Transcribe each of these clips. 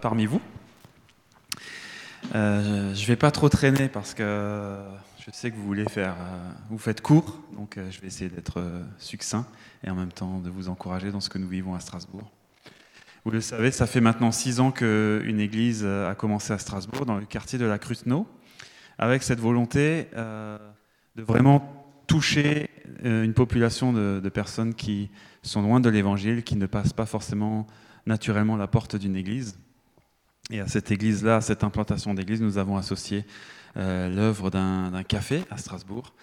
parmi vous. Euh, je ne vais pas trop traîner parce que je sais que vous voulez faire, euh, vous faites court, donc euh, je vais essayer d'être succinct et en même temps de vous encourager dans ce que nous vivons à Strasbourg. Vous le savez, ça fait maintenant six ans qu'une église a commencé à Strasbourg, dans le quartier de la Cruteno, avec cette volonté de vraiment toucher une population de personnes qui sont loin de l'évangile, qui ne passent pas forcément naturellement la porte d'une église. Et à cette église-là, à cette implantation d'église, nous avons associé euh, l'œuvre d'un café à Strasbourg,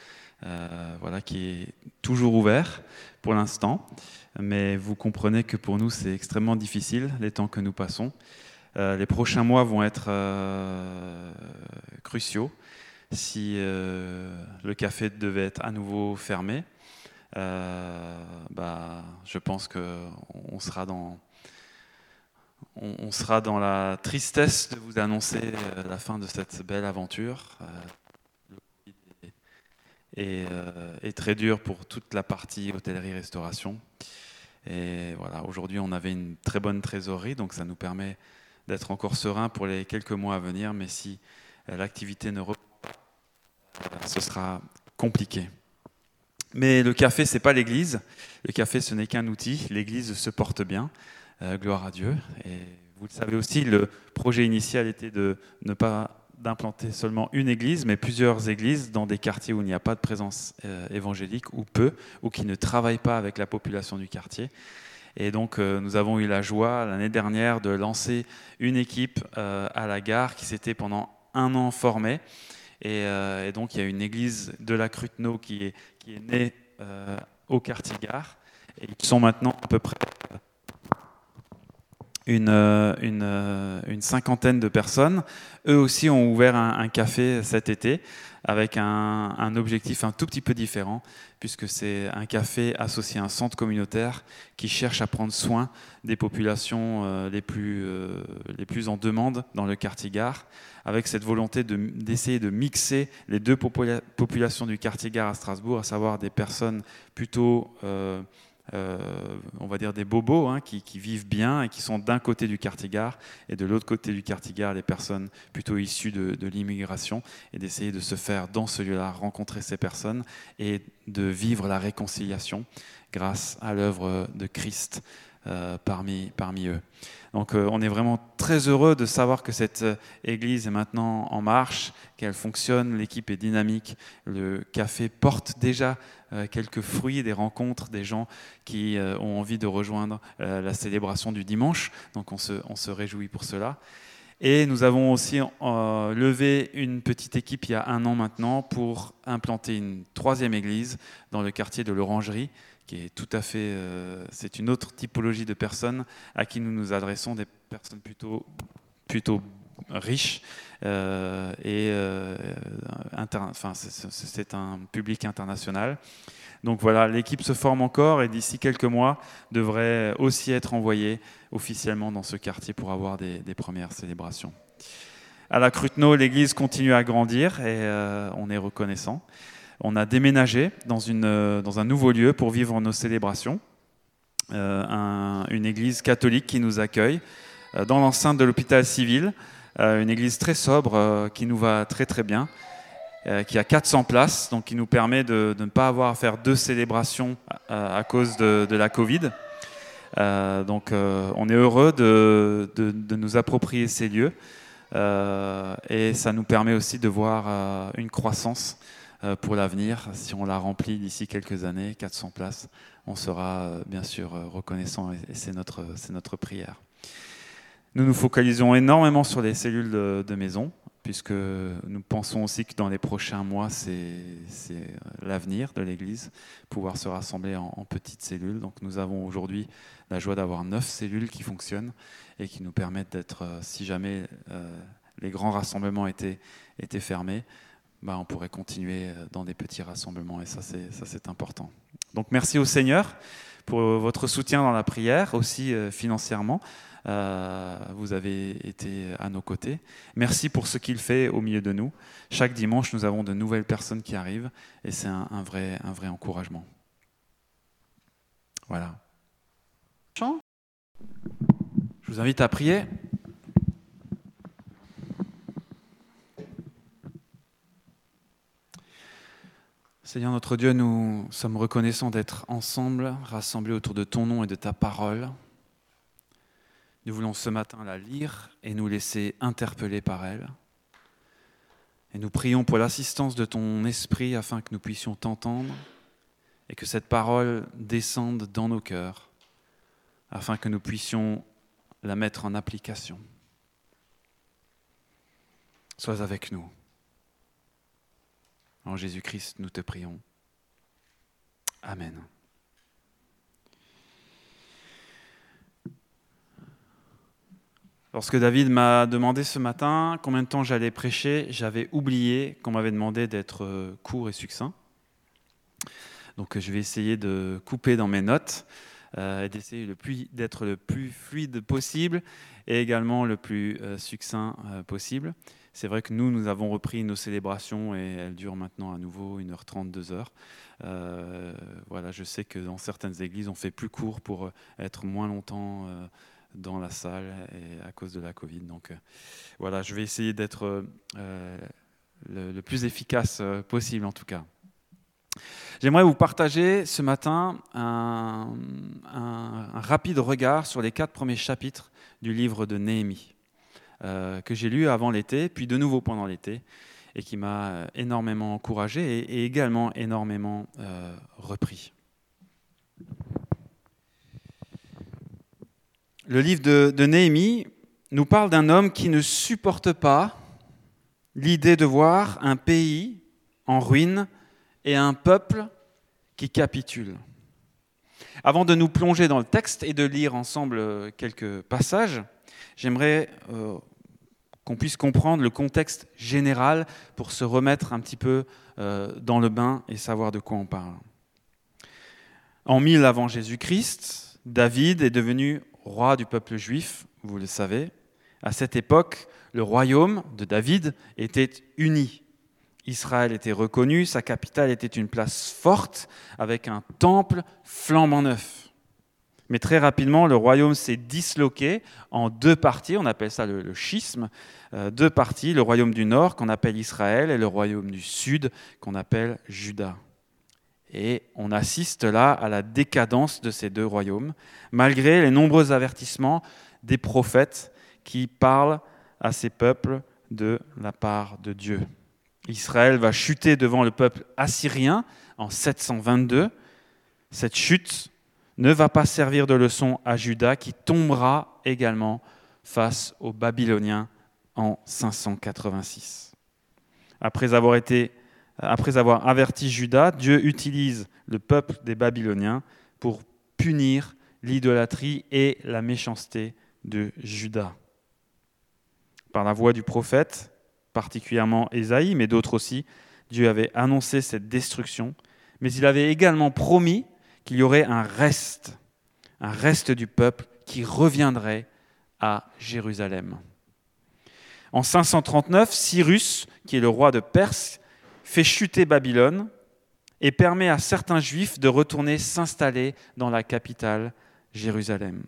euh, voilà, qui est toujours ouvert pour l'instant. Mais vous comprenez que pour nous, c'est extrêmement difficile les temps que nous passons. Euh, les prochains mois vont être cruciaux. Si le café devait être à nouveau fermé, bah, je pense qu'on sera dans on, sera dans la tristesse de vous annoncer euh, la fin de cette belle aventure. Euh, et, euh, est très dur pour toute la partie hôtellerie-restauration. Et voilà, aujourd'hui, on avait une très bonne trésorerie, donc ça nous permet d'être encore serein pour les quelques mois à venir. Mais si l'activité ne reprend pas, ce sera compliqué. Mais le café, c'est pas l'église. Le café, ce n'est qu'un outil. L'église se porte bien. Euh, gloire à Dieu. Vous le savez aussi, le projet initial était de ne pas d'implanter seulement une église, mais plusieurs églises dans des quartiers où il n'y a pas de présence euh, évangélique, ou peu, ou qui ne travaillent pas avec la population du quartier. Et donc, euh, nous avons eu la joie l'année dernière de lancer une équipe à la gare qui s'était pendant un an formée. Et, donc, il y a une église de la Cruteno qui est, qui est née au quartier gare. Et ils sont maintenant à peu près une, euh, euh, une, cinquantaine de personnes. Eux aussi ont ouvert un, café cet été avec un, objectif un tout petit peu différent, puisque c'est un café associé à un centre communautaire qui cherche à prendre soin des populations euh, les, plus, les plus en demande dans le quartier gare, avec cette volonté d'essayer de, mixer les deux populations du quartier gare à Strasbourg, à savoir des personnes plutôt... on va dire des bobos hein, qui, vivent bien et qui sont d'un côté du quartier-gare et de l'autre côté du quartier-gare les personnes plutôt issues de, l'immigration et d'essayer de se faire dans ce lieu-là rencontrer ces personnes et de vivre la réconciliation grâce à l'œuvre de Christ euh, parmi, parmi eux. Donc euh, on est vraiment très heureux de savoir que cette euh, église est maintenant en marche, qu'elle fonctionne, l'équipe est dynamique, le café porte déjà quelques fruits des rencontres des gens qui ont envie de rejoindre la célébration du dimanche. Donc on se, on se réjouit pour cela. Et nous avons aussi levé une petite équipe il y a un an maintenant pour implanter une troisième église dans le quartier de l'Orangerie, qui est tout à fait, euh, c'est une autre typologie de personnes à qui nous nous adressons, des personnes plutôt, plutôt riches euh, et euh, enfin, c'est un public international. Donc voilà, l'équipe se forme encore et d'ici quelques mois devrait aussi être envoyée officiellement dans ce quartier pour avoir des, premières célébrations. À la Cruteno, l'église continue à grandir et on est reconnaissant on a déménagé dans, une, euh, dans un nouveau lieu pour vivre nos célébrations. Euh, une église catholique qui nous accueille euh, dans l'enceinte de l'hôpital civil, une église très sobre qui nous va très très bien, qui a 400 places, donc qui nous permet de, ne pas avoir à faire deux célébrations à, cause de, la Covid. donc on est heureux de, de, nous approprier ces lieux et ça nous permet aussi de voir une croissance euh, pour l'avenir. Si on la remplit d'ici quelques années, 400 places, on sera euh, bien sûr euh, reconnaissant et c'est notre, notre prière. Nous nous focalisons énormément sur les cellules de, maison, puisque nous pensons aussi que dans les prochains mois, c'est l'avenir de l'Église, pouvoir se rassembler en, petites cellules. Donc nous avons aujourd'hui la joie d'avoir neuf cellules qui fonctionnent et qui nous permettent d'être, si jamais les grands rassemblements étaient, fermés, bah, on pourrait continuer euh, dans des petits rassemblements et ça c'est important. Donc merci au Seigneur pour votre soutien dans la prière, aussi euh, financièrement. Euh, vous avez été à nos côtés. Merci pour ce qu'il fait au milieu de nous. Chaque dimanche, nous avons de nouvelles personnes qui arrivent et c'est un, vrai, un vrai encouragement. Voilà. Je vous invite à prier. Seigneur notre Dieu, nous sommes reconnaissants d'être ensemble, rassemblés autour de ton nom et de ta parole. Nous voulons ce matin la lire et nous laisser interpeller par elle. Et nous prions pour l'assistance de ton esprit afin que nous puissions t'entendre et que cette parole descende dans nos cœurs afin que nous puissions la mettre en application. Sois avec nous. En Jésus-Christ, nous te prions. Amen. Lorsque David m'a demandé ce matin combien de temps j'allais prêcher, j'avais oublié qu'on m'avait demandé d'être euh, court et succinct. Donc je vais essayer de couper dans mes notes euh, et d'essayer d'être le plus fluide possible et également le plus euh, succinct possible. C'est vrai que nous, nous avons repris nos célébrations et elles durent maintenant à nouveau 1h30, 2h. Euh, voilà, je sais que dans certaines églises, on fait plus court pour être moins longtemps dans la salle et à cause de la Covid. Donc euh, voilà, je vais essayer d'être le, plus efficace possible en tout cas. J'aimerais vous partager ce matin un, rapide regard sur les quatre premiers chapitres du livre de Néhémie. Euh, que j'ai lu avant l'été, puis de nouveau pendant l'été, et qui m'a euh, énormément encouragé et, également énormément euh, repris. Le livre de, Néhémie nous parle d'un homme qui ne supporte pas l'idée de voir un pays en ruine et un peuple qui capitule. Avant de nous plonger dans le texte et de lire ensemble quelques passages, j'aimerais qu'on puisse comprendre le contexte général pour se remettre un petit peu euh, dans le bain et savoir de quoi on parle. En 1000 avant Jésus-Christ, David est devenu roi du peuple juif, vous le savez. À cette époque, le royaume de David était uni. Israël était reconnu, sa capitale était une place forte avec un temple flambant neuf. Mais très rapidement, le royaume s'est disloqué en deux parties, on appelle ça le, schisme, euh, deux parties, le royaume du nord qu'on appelle Israël et le royaume du sud qu'on appelle Juda. Et on assiste là à la décadence de ces deux royaumes, malgré les nombreux avertissements des prophètes qui parlent à ces peuples de la part de Dieu. Israël va chuter devant le peuple assyrien en 722. Cette chute ne va pas servir de leçon à Judas qui tombera également face aux Babyloniens en 586. Après avoir, été, après avoir averti Judas, Dieu utilise le peuple des Babyloniens pour punir l'idolâtrie et la méchanceté de Judas. Par la voix du prophète, particulièrement Ésaïe, mais d'autres aussi, Dieu avait annoncé cette destruction, mais il avait également promis qu'il y aurait un reste, un reste du peuple qui reviendrait à Jérusalem. En 539, Cyrus, qui est le roi de Perse, fait chuter Babylone et permet à certains juifs de retourner s'installer dans la capitale, Jérusalem.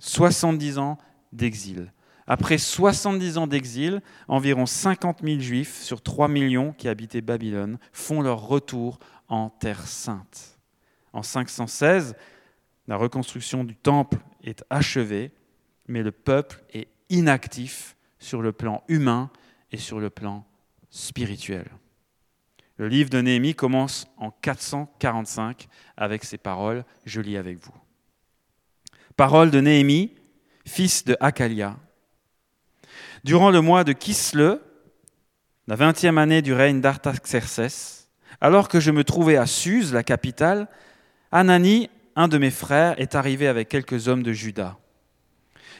70 ans d'exil. Après 70 ans d'exil, environ 50 000 juifs sur 3 millions qui habitaient Babylone font leur retour en Terre sainte. En 516, la reconstruction du temple est achevée, mais le peuple est inactif sur le plan humain et sur le plan spirituel. Le livre de Néhémie commence en 445 avec ces paroles, je lis avec vous. Paroles de Néhémie, fils de Hakalia. Durant le mois de Kisle, la vingtième année du règne d'Artaxerces, alors que je me trouvais à Suse, la capitale, Anani, un de mes frères, est arrivé avec quelques hommes de Juda.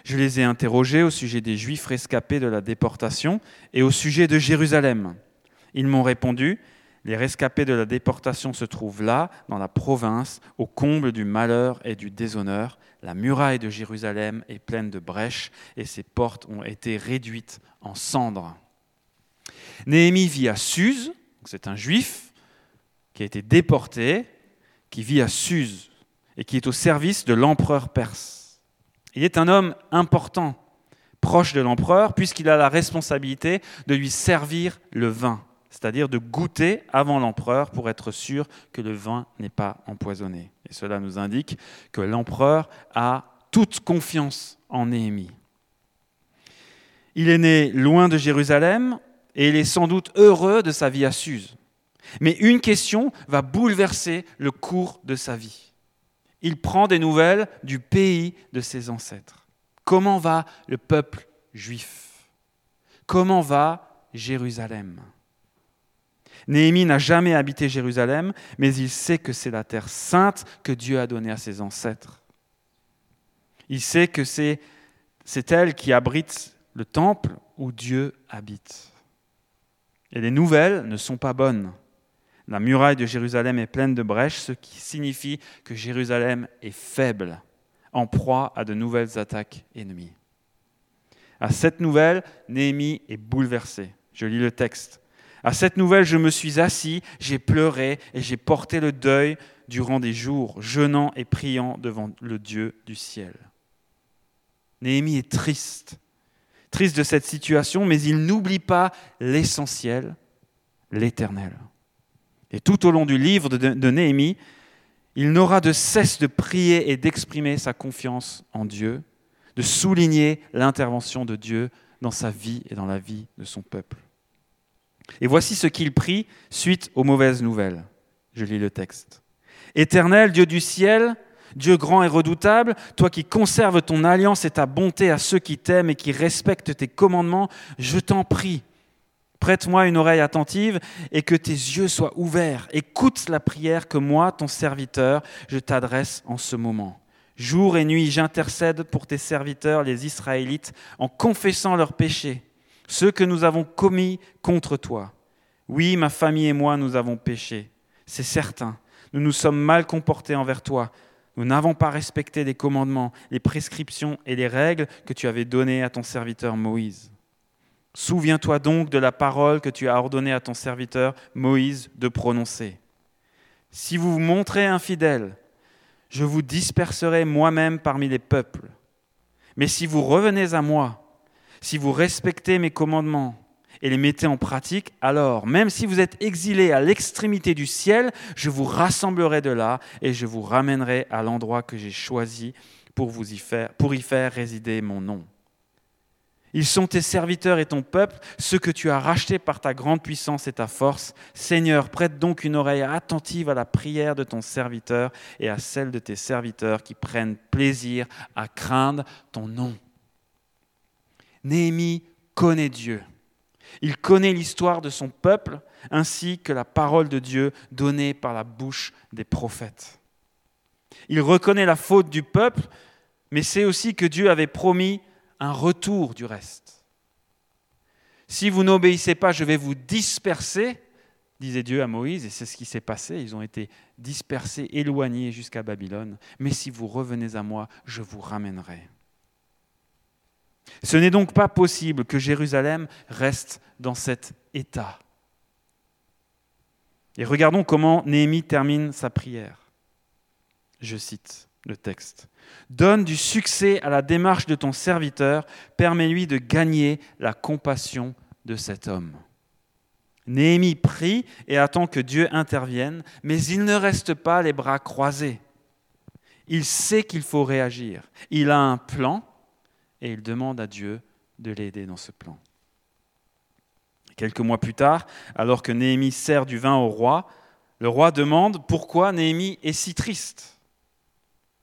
Je les ai interrogés au sujet des Juifs rescapés de la déportation et au sujet de Jérusalem. Ils m'ont répondu, les rescapés de la déportation se trouvent là, dans la province, au comble du malheur et du déshonneur. La muraille de Jérusalem est pleine de brèches et ses portes ont été réduites en cendres. Néhémie vit à Suse, c'est un juif qui a été déporté qui vit à Suse et qui est au service de l'empereur perse. Il est un homme important, proche de l'empereur, puisqu'il a la responsabilité de lui servir le vin. C'est-à-dire de goûter avant l'empereur pour être sûr que le vin n'est pas empoisonné. Et cela nous indique que l'empereur a toute confiance en Néhémie. Il est né loin de Jérusalem et il est sans doute heureux de sa vie à Suse. Mais une question va bouleverser le cours de sa vie. Il prend des nouvelles du pays de ses ancêtres. Comment va le peuple juif? Comment va Jérusalem? Néhémie n'a jamais habité Jérusalem, mais il sait que c'est la terre sainte que Dieu a donnée à ses ancêtres. Il sait que c'est, elle qui abrite le temple où Dieu habite. Et les nouvelles ne sont pas bonnes. La muraille de Jérusalem est pleine de brèches, ce qui signifie que Jérusalem est faible, en proie à de nouvelles attaques ennemies. À cette nouvelle, Néhémie est bouleversé. Je lis le texte. À cette nouvelle, je me suis assis, j'ai pleuré et j'ai porté le deuil durant des jours, jeûnant et priant devant le Dieu du ciel. Néhémie est triste, triste de cette situation, mais il n'oublie pas l'essentiel, l'éternel. Et tout au long du livre de Néhémie, il n'aura de cesse de prier et d'exprimer sa confiance en Dieu, de souligner l'intervention de Dieu dans sa vie et dans la vie de son peuple. Et voici ce qu'il prie suite aux mauvaises nouvelles. Je lis le texte. Éternel, Dieu du ciel, Dieu grand et redoutable, toi qui conserves ton alliance et ta bonté à ceux qui t'aiment et qui respectent tes commandements, je t'en prie, prête-moi une oreille attentive et que tes yeux soient ouverts. Écoute la prière que moi, ton serviteur, je t'adresse en ce moment. Jour et nuit, j'intercède pour tes serviteurs, les Israélites, en confessant leurs péchés ceux que nous avons commis contre toi. Oui, ma famille et moi, nous avons péché. C'est certain. Nous nous sommes mal comportés envers toi. Nous n'avons pas respecté les commandements, les prescriptions et les règles que tu avais données à ton serviteur Moïse. Souviens-toi donc de la parole que tu as ordonnée à ton serviteur Moïse de prononcer. Si vous vous montrez infidèles, je vous disperserai moi-même parmi les peuples. Mais si vous revenez à moi, si vous respectez mes commandements et les mettez en pratique, alors, même si vous êtes exilés à l'extrémité du ciel, je vous rassemblerai de là et je vous ramènerai à l'endroit que j'ai choisi pour, vous y faire, pour y faire résider mon nom. Ils sont tes serviteurs et ton peuple, ceux que tu as rachetés par ta grande puissance et ta force. Seigneur, prête donc une oreille attentive à la prière de ton serviteur et à celle de tes serviteurs qui prennent plaisir à craindre ton nom. Néhémie connaît Dieu. Il connaît l'histoire de son peuple ainsi que la parole de Dieu donnée par la bouche des prophètes. Il reconnaît la faute du peuple, mais sait aussi que Dieu avait promis un retour du reste. Si vous n'obéissez pas, je vais vous disperser, disait Dieu à Moïse, et c'est ce qui s'est passé. Ils ont été dispersés, éloignés jusqu'à Babylone. Mais si vous revenez à moi, je vous ramènerai. Ce n'est donc pas possible que Jérusalem reste dans cet état. Et regardons comment Néhémie termine sa prière. Je cite le texte. Donne du succès à la démarche de ton serviteur, permets-lui de gagner la compassion de cet homme. Néhémie prie et attend que Dieu intervienne, mais il ne reste pas les bras croisés. Il sait qu'il faut réagir. Il a un plan et il demande à Dieu de l'aider dans ce plan. Quelques mois plus tard, alors que Néhémie sert du vin au roi, le roi demande pourquoi Néhémie est si triste.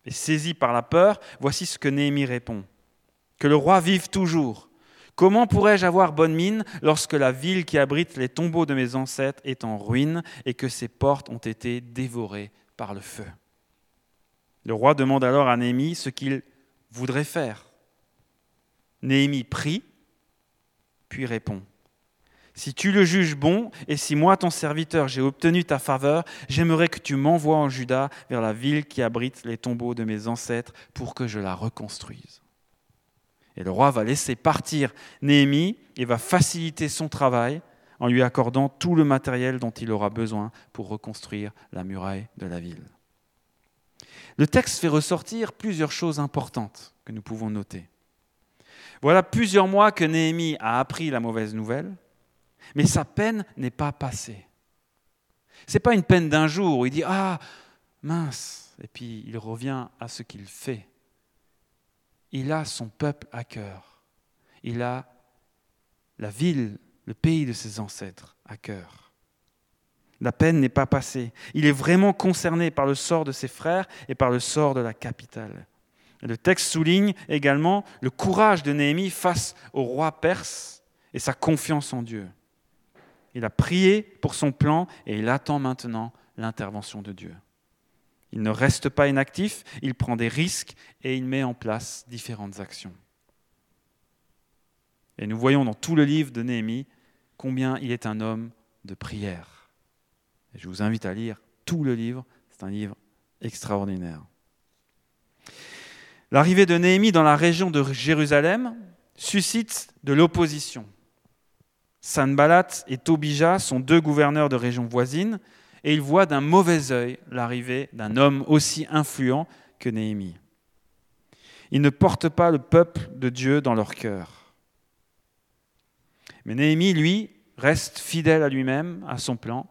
Et saisi par la peur, voici ce que Néhémie répond. Que le roi vive toujours. Comment pourrais-je avoir bonne mine lorsque la ville qui abrite les tombeaux de mes ancêtres est en ruine et que ses portes ont été dévorées par le feu? Le roi demande alors à Néhémie ce qu'il voudrait faire. Néhémie prie, puis répond. Si tu le juges bon, et si moi, ton serviteur, j'ai obtenu ta faveur, j'aimerais que tu m'envoies en Juda vers la ville qui abrite les tombeaux de mes ancêtres pour que je la reconstruise. Et le roi va laisser partir Néhémie et va faciliter son travail en lui accordant tout le matériel dont il aura besoin pour reconstruire la muraille de la ville. Le texte fait ressortir plusieurs choses importantes que nous pouvons noter. Voilà plusieurs mois que Néhémie a appris la mauvaise nouvelle, Mais sa peine n'est pas passée. Ce n'est pas une peine d'un jour où il dit Ah, mince, et puis il revient à ce qu'il fait. Il a son peuple à cœur. Il a la ville, le pays de ses ancêtres à cœur. La peine n'est pas passée. Il est vraiment concerné par le sort de ses frères et par le sort de la capitale. Le texte souligne également le courage de Néhémie face au roi perse et sa confiance en Dieu. Il a prié pour son plan et il attend maintenant l'intervention de Dieu. Il ne reste pas inactif, il prend des risques et il met en place différentes actions. Et nous voyons dans tout le livre de Néhémie combien il est un homme de prière. Je vous invite à lire tout le livre, c'est un livre extraordinaire. L'arrivée de Néhémie dans la région de Jérusalem suscite de l'opposition. Sanballat et Tobija sont deux gouverneurs de régions voisines et ils voient d'un mauvais œil l'arrivée d'un homme aussi influent que Néhémie. Ils ne portent pas le peuple de Dieu dans leur cœur. Mais Néhémie, lui, reste fidèle à lui-même, à son plan,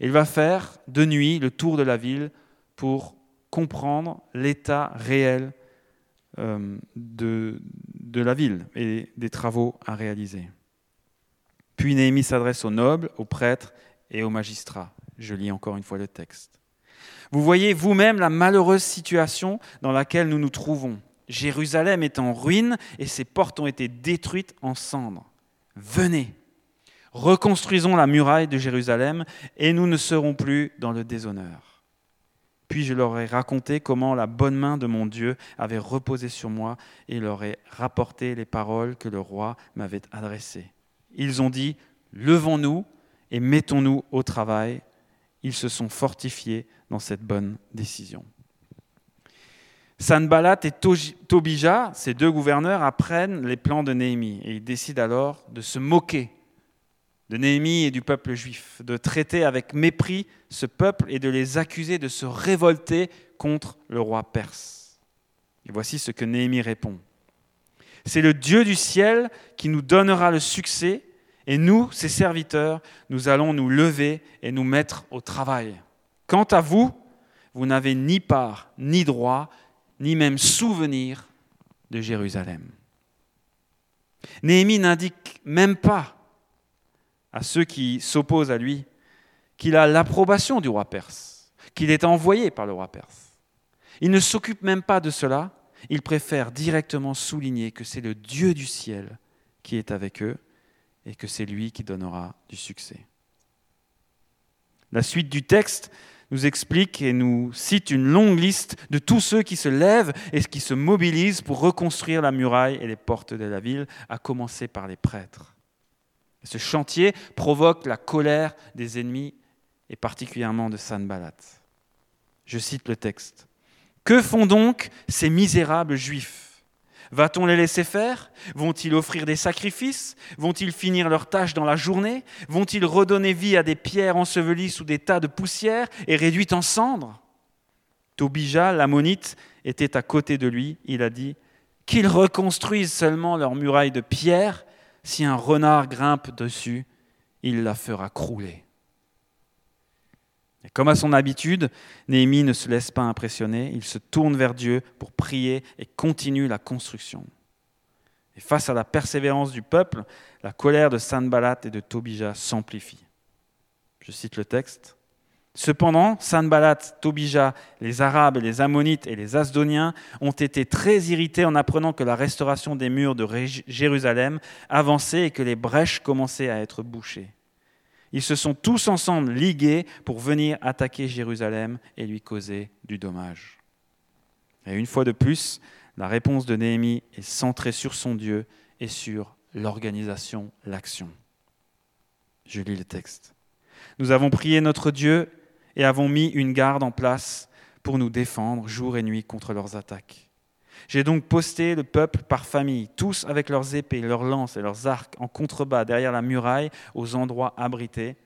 et il va faire de nuit le tour de la ville pour comprendre l'état réel de, de la ville et des travaux à réaliser. Puis Néhémie s'adresse aux nobles, aux prêtres et aux magistrats. Je lis encore une fois le texte. Vous voyez vous-même la malheureuse situation dans laquelle nous nous trouvons. Jérusalem est en ruine et ses portes ont été détruites en cendres. Venez, reconstruisons la muraille de Jérusalem et nous ne serons plus dans le déshonneur. Puis je leur ai raconté comment la bonne main de mon Dieu avait reposé sur moi et leur ai rapporté les paroles que le roi m'avait adressées. Ils ont dit, levons-nous et mettons-nous au travail. Ils se sont fortifiés dans cette bonne décision. Sanballat et Tobija, ces deux gouverneurs, apprennent les plans de Néhémie et ils décident alors de se moquer de Néhémie et du peuple juif, de traiter avec mépris ce peuple et de les accuser de se révolter contre le roi perse. Et voici ce que Néhémie répond. C'est le Dieu du ciel qui nous donnera le succès, et nous, ses serviteurs, nous allons nous lever et nous mettre au travail. Quant à vous, vous n'avez ni part, ni droit, ni même souvenir de Jérusalem. Néhémie n'indique même pas à ceux qui s'opposent à lui qu'il a l'approbation du roi perse, qu'il est envoyé par le roi perse. Il ne s'occupe même pas de cela, il préfère directement souligner que c'est le Dieu du ciel qui est avec eux et que c'est lui qui donnera du succès. La suite du texte nous explique et nous cite une longue liste de tous ceux qui se lèvent et qui se mobilisent pour reconstruire la muraille et les portes de la ville, à commencer par les prêtres. Ce chantier provoque la colère des ennemis et particulièrement de Sanballat. Je cite le texte. Que font donc ces misérables juifs? Va-t-on les laisser faire? Vont-ils offrir des sacrifices? Vont-ils finir leurs tâches dans la journée? Vont-ils redonner vie à des pierres ensevelies sous des tas de poussière et réduites en cendres Tobija, l'ammonite, était à côté de lui. Il a dit Qu'ils reconstruisent seulement leurs murailles de pierre. Si un renard grimpe dessus, il la fera crouler comme à son habitude, Néhémie ne se laisse pas impressionner, il se tourne vers Dieu pour prier et continue la construction. Et face à la persévérance du peuple, la colère de Sanballat et de Tobija s'amplifie. Je cite le texte. Cependant, Sanballat, Tobija, les Arabes, les Ammonites et les Asdoniens ont été très irrités en apprenant que la restauration des murs de Jérusalem avançait et que les brèches commençaient à être bouchées. Ils se sont tous ensemble ligués pour venir attaquer Jérusalem et lui causer du dommage. Et une fois de plus, la réponse de Néhémie est centrée sur son Dieu et sur l'organisation, l'action. Je lis le texte. Nous avons prié notre Dieu et avons mis une garde en place pour nous défendre jour et nuit contre leurs attaques. J'ai donc posté le peuple par famille, tous avec leurs épées, leurs lances et leurs arcs en contrebas derrière la muraille aux endroits abrités,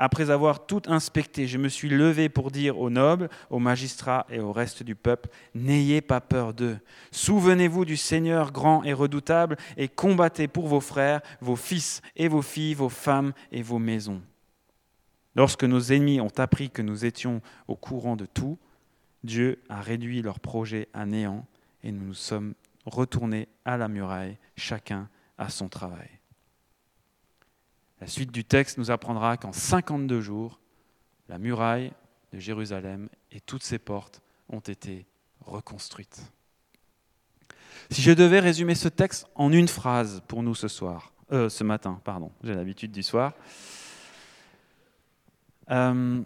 après avoir tout inspecté, je me suis levé pour dire aux nobles, aux magistrats et au reste du peuple, N'ayez pas peur d'eux. Souvenez-vous du Seigneur grand et redoutable et combattez pour vos frères, vos fils et vos filles, vos femmes et vos maisons. Lorsque nos ennemis ont appris que nous étions au courant de tout, Dieu a réduit leur projet à néant et nous nous sommes retournés à la muraille, chacun à son travail. La suite du texte nous apprendra qu'en 52 jours, la muraille de Jérusalem et toutes ses portes ont été reconstruites. Si je devais résumer ce texte en une phrase pour nous ce soir, euh, ce matin, pardon, j'ai l'habitude du soir, euh,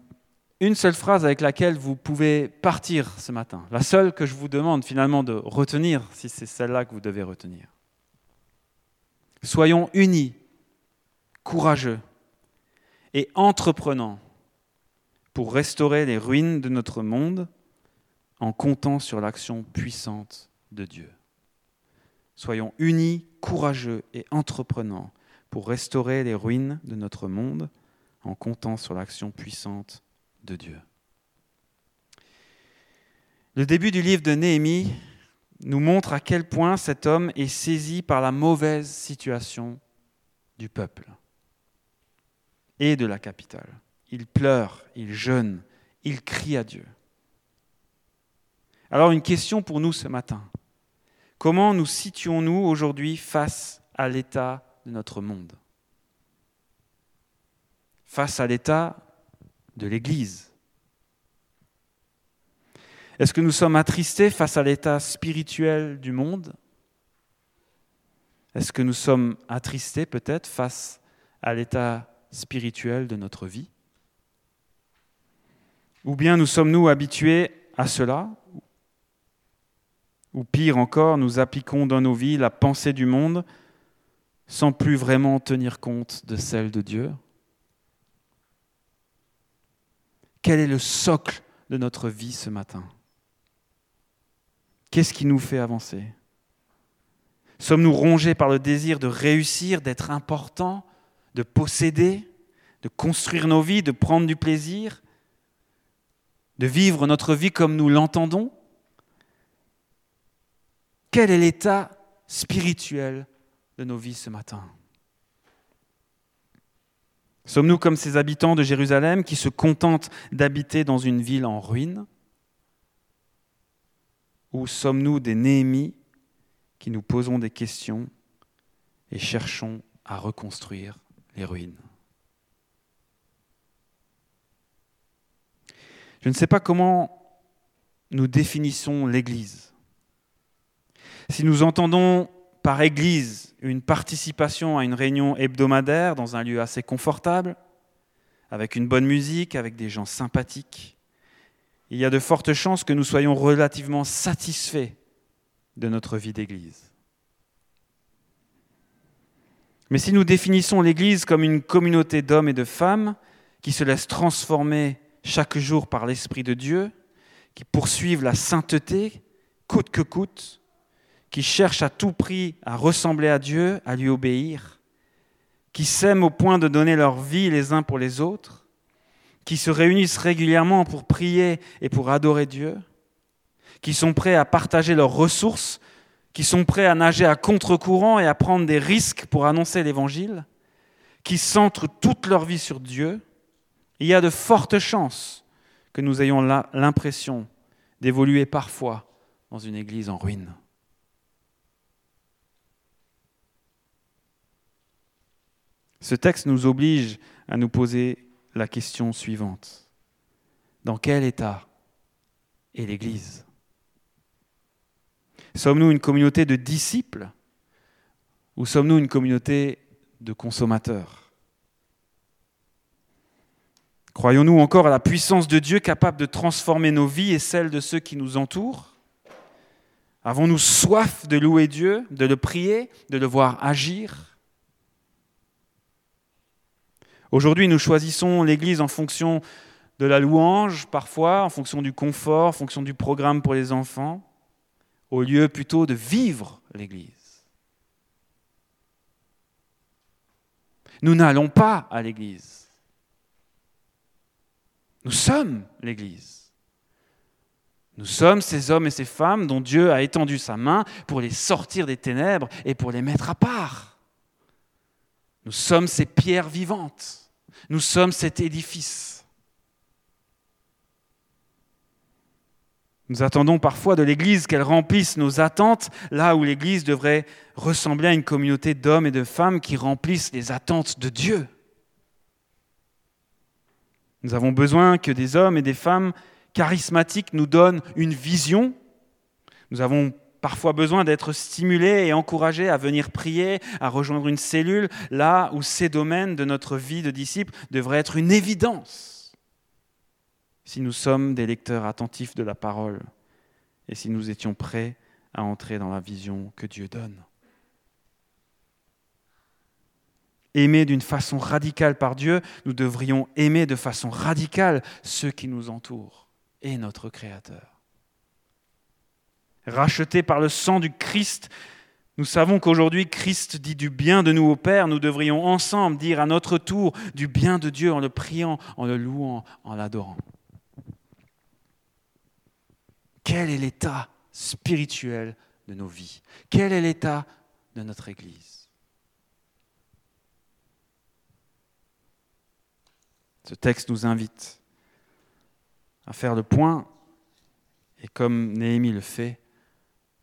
une seule phrase avec laquelle vous pouvez partir ce matin, la seule que je vous demande finalement de retenir, si c'est celle-là que vous devez retenir. Soyons unis courageux et entreprenants pour restaurer les ruines de notre monde en comptant sur l'action puissante de Dieu. Soyons unis, courageux et entreprenants pour restaurer les ruines de notre monde en comptant sur l'action puissante de Dieu. Le début du livre de Néhémie nous montre à quel point cet homme est saisi par la mauvaise situation du peuple et de la capitale. Il pleure, il jeûne, il crie à Dieu. Alors une question pour nous ce matin. Comment nous situons-nous aujourd'hui face à l'état de notre monde? Face à l'état de l'Église. Est-ce que nous sommes attristés face à l'état spirituel du monde? Est-ce que nous sommes attristés peut-être face à l'état spirituel de notre vie? Ou bien nous sommes-nous habitués à cela? Ou pire encore, nous appliquons dans nos vies la pensée du monde sans plus vraiment tenir compte de celle de Dieu? Quel est le socle de notre vie ce matin? Qu'est-ce qui nous fait avancer? Sommes-nous rongés par le désir de réussir, d'être important de posséder, de construire nos vies, de prendre du plaisir, de vivre notre vie comme nous l'entendons? Quel est l'état spirituel de nos vies ce matin? Sommes-nous comme ces habitants de Jérusalem qui se contentent d'habiter dans une ville en ruine? Ou sommes-nous des Néhémies qui nous posons des questions et cherchons à reconstruire les ruines? Je ne sais pas comment nous définissons l'Église. Si nous entendons par Église une participation à une réunion hebdomadaire dans un lieu assez confortable, avec une bonne musique, avec des gens sympathiques, il y a de fortes chances que nous soyons relativement satisfaits de notre vie d'Église. Mais si nous définissons l'Église comme une communauté d'hommes et de femmes qui se laissent transformer chaque jour par l'Esprit de Dieu, qui poursuivent la sainteté coûte que coûte, qui cherchent à tout prix à ressembler à Dieu, à lui obéir, qui s'aiment au point de donner leur vie les uns pour les autres, qui se réunissent régulièrement pour prier et pour adorer Dieu, qui sont prêts à partager leurs ressources qui sont prêts à nager à contre-courant et à prendre des risques pour annoncer l'Évangile, qui centrent toute leur vie sur Dieu, il y a de fortes chances que nous ayons l'impression d'évoluer parfois dans une église en ruine. Ce texte nous oblige à nous poser la question suivante. Dans quel état est l'Église? Sommes-nous une communauté de disciples ou sommes-nous une communauté de consommateurs? Croyons-nous encore à la puissance de Dieu capable de transformer nos vies et celles de ceux qui nous entourent? Avons-nous soif de louer Dieu, de le prier, de le voir agir? Aujourd'hui, nous choisissons l'Église en fonction de la louange, parfois, en fonction du confort, en fonction du programme pour les enfants au lieu plutôt de vivre l'Église. Nous n'allons pas à l'Église. Nous sommes l'Église. Nous sommes ces hommes et ces femmes dont Dieu a étendu sa main pour les sortir des ténèbres et pour les mettre à part. Nous sommes ces pierres vivantes. Nous sommes cet édifice. Nous attendons parfois de l'Église qu'elle remplisse nos attentes, là où l'Église devrait ressembler à une communauté d'hommes et de femmes qui remplissent les attentes de Dieu. Nous avons besoin que des hommes et des femmes charismatiques nous donnent une vision. Nous avons parfois besoin d'être stimulés et encouragés à venir prier, à rejoindre une cellule, là où ces domaines de notre vie de disciples devraient être une évidence. Si nous sommes des lecteurs attentifs de la parole et si nous étions prêts à entrer dans la vision que Dieu donne. Aimer d'une façon radicale par Dieu, nous devrions aimer de façon radicale ceux qui nous entourent et notre Créateur. Rachetés par le sang du Christ, nous savons qu'aujourd'hui Christ dit du bien de nous au Père. Nous devrions ensemble dire à notre tour du bien de Dieu en le priant, en le louant, en l'adorant. Quel est l'état spirituel de nos vies? Quel est l'état de notre Église? Ce texte nous invite à faire le point et comme Néhémie le fait,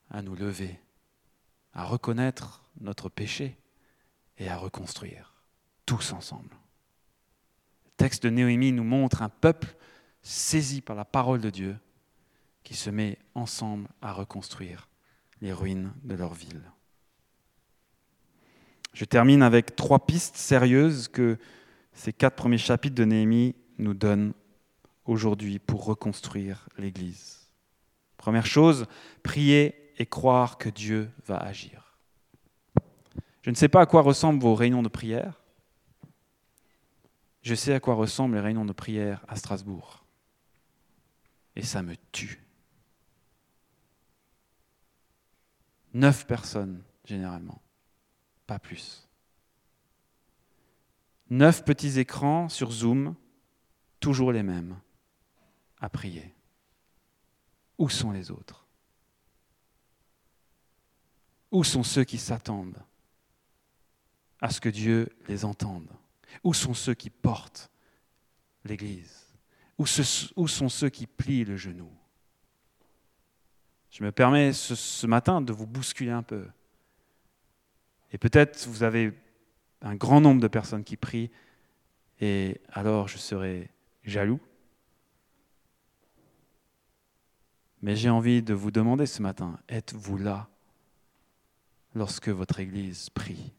à nous lever, à reconnaître notre péché et à reconstruire, tous ensemble. Le texte de Néhémie nous montre un peuple saisi par la parole de Dieu qui se met ensemble à reconstruire les ruines de leur ville. Je termine avec trois pistes sérieuses que ces quatre premiers chapitres de Néhémie nous donnent aujourd'hui pour reconstruire l'Église. Première chose, prier et croire que Dieu va agir. Je ne sais pas à quoi ressemblent vos réunions de prière. Je sais à quoi ressemblent les réunions de prière à Strasbourg. Et ça me tue. Neuf personnes, généralement, pas plus. Neuf petits écrans sur Zoom, toujours les mêmes, à prier. Où sont les autres? Où sont ceux qui s'attendent à ce que Dieu les entende? Où sont ceux qui portent l'Église? Où, sont ceux qui plient le genou? Je me permets ce matin de vous bousculer un peu. Et peut-être vous avez un grand nombre de personnes qui prient, et alors je serai jaloux. Mais j'ai envie de vous demander ce matin, êtes-vous là lorsque votre Église prie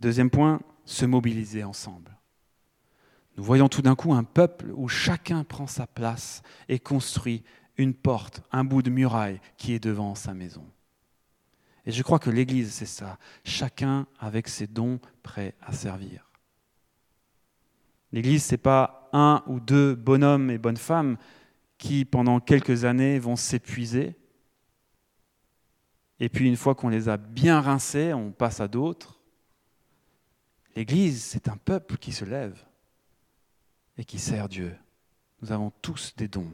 Deuxième point, se mobiliser ensemble. Nous voyons tout d'un coup un peuple où chacun prend sa place et construit une porte, un bout de muraille qui est devant sa maison. Et je crois que l'Église, c'est ça, chacun avec ses dons prêts à servir. L'Église, ce n'est pas un ou deux bonhommes et bonnes femmes qui, pendant quelques années, vont s'épuiser. Et puis, une fois qu'on les a bien rincés, on passe à d'autres. L'Église, c'est un peuple qui se lève et qui sert Dieu. Nous avons tous des dons.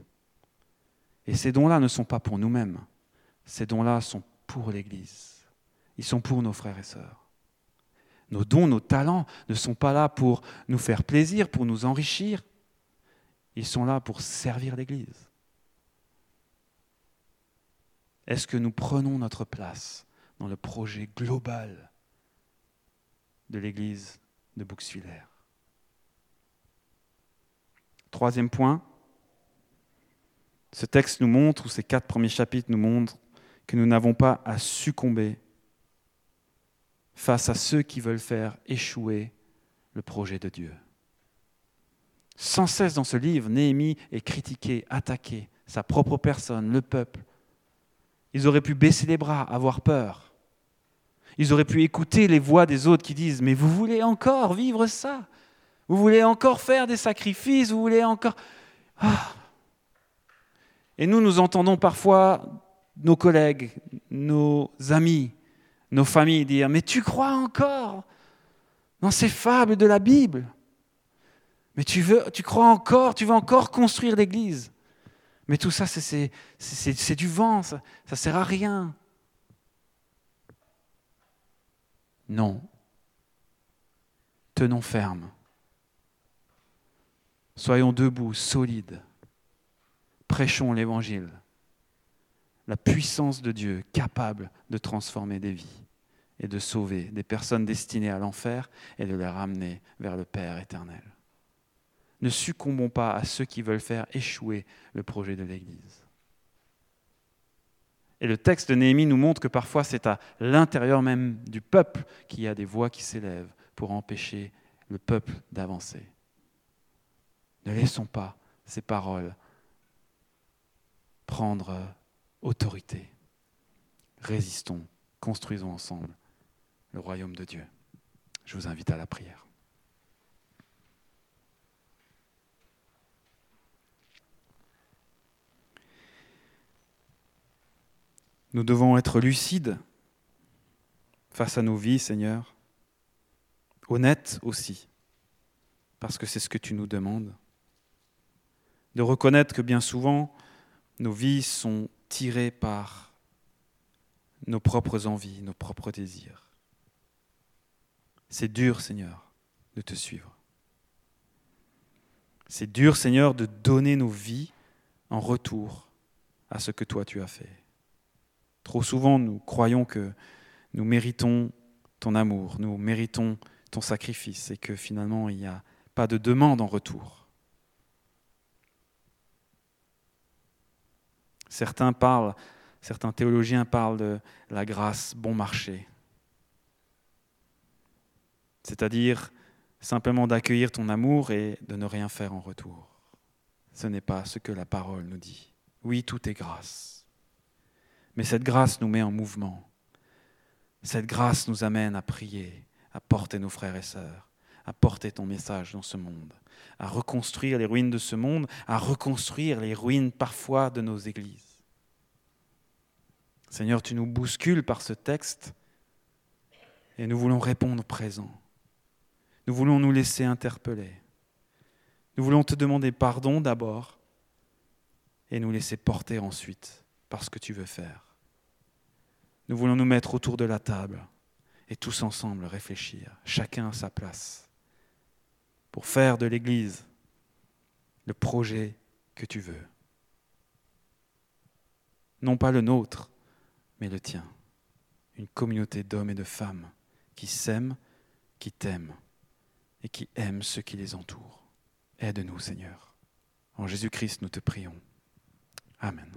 Et ces dons-là ne sont pas pour nous-mêmes. Ces dons-là sont pour l'Église. Ils sont pour nos frères et sœurs. Nos dons, nos talents ne sont pas là pour nous faire plaisir, pour nous enrichir. Ils sont là pour servir l'Église. Est-ce que nous prenons notre place dans le projet global de l'Église de Bouxwiller Troisième point, ce texte nous montre, ou ces quatre premiers chapitres nous montrent, que nous n'avons pas à succomber face à ceux qui veulent faire échouer le projet de Dieu. Sans cesse dans ce livre, Néhémie est critiqué, attaqué, sa propre personne, le peuple. Ils auraient pu baisser les bras, avoir peur. Ils auraient pu écouter les voix des autres qui disent, mais vous voulez encore vivre ça? Vous voulez encore faire des sacrifices? Vous voulez encore... Ah, et nous, nous entendons parfois nos collègues, nos amis, nos familles dire, mais tu crois encore dans ces fables de la Bible? Mais tu, veux, tu crois encore, tu veux encore construire l'Église. Mais tout ça, c'est du vent, ça ne sert à rien. Non. Tenons ferme. Soyons debout, solides. Prêchons l'Évangile. La puissance de Dieu capable de transformer des vies et de sauver des personnes destinées à l'enfer et de les ramener vers le Père éternel. Ne succombons pas à ceux qui veulent faire échouer le projet de l'Église. Et le texte de Néhémie nous montre que parfois c'est à l'intérieur même du peuple qu'il y a des voix qui s'élèvent pour empêcher le peuple d'avancer. Ne laissons pas ces paroles prendre autorité. Résistons, construisons ensemble le royaume de Dieu. Je vous invite à la prière. Nous devons être lucides face à nos vies, Seigneur, honnêtes aussi, parce que c'est ce que tu nous demandes, de reconnaître que bien souvent, nos vies sont tirées par nos propres envies, nos propres désirs. C'est dur, Seigneur, de te suivre. C'est dur, Seigneur, de donner nos vies en retour à ce que toi tu as fait. Trop souvent, nous croyons que nous méritons ton amour, nous méritons ton sacrifice et que finalement, il n'y a pas de demande en retour. Certains parlent, certains théologiens parlent de la grâce bon marché, c'est-à-dire simplement d'accueillir ton amour et de ne rien faire en retour. Ce n'est pas ce que la parole nous dit. Oui, tout est grâce. Mais cette grâce nous met en mouvement. Cette grâce nous amène à prier, à porter nos frères et sœurs, à porter ton message dans ce monde, à reconstruire les ruines de ce monde, à reconstruire les ruines parfois de nos églises. Seigneur, tu nous bouscules par ce texte et nous voulons répondre présent. Nous voulons nous laisser interpeller. Nous voulons te demander pardon d'abord et nous laisser porter ensuite par ce que tu veux faire. Nous voulons nous mettre autour de la table et tous ensemble réfléchir, chacun à sa place, pour faire de l'Église le projet que tu veux. Non pas le nôtre, mais le tien. Une communauté d'hommes et de femmes qui s'aiment, qui t'aiment et qui aiment ceux qui les entourent. Aide-nous, Seigneur. En Jésus-Christ, nous te prions. Amen.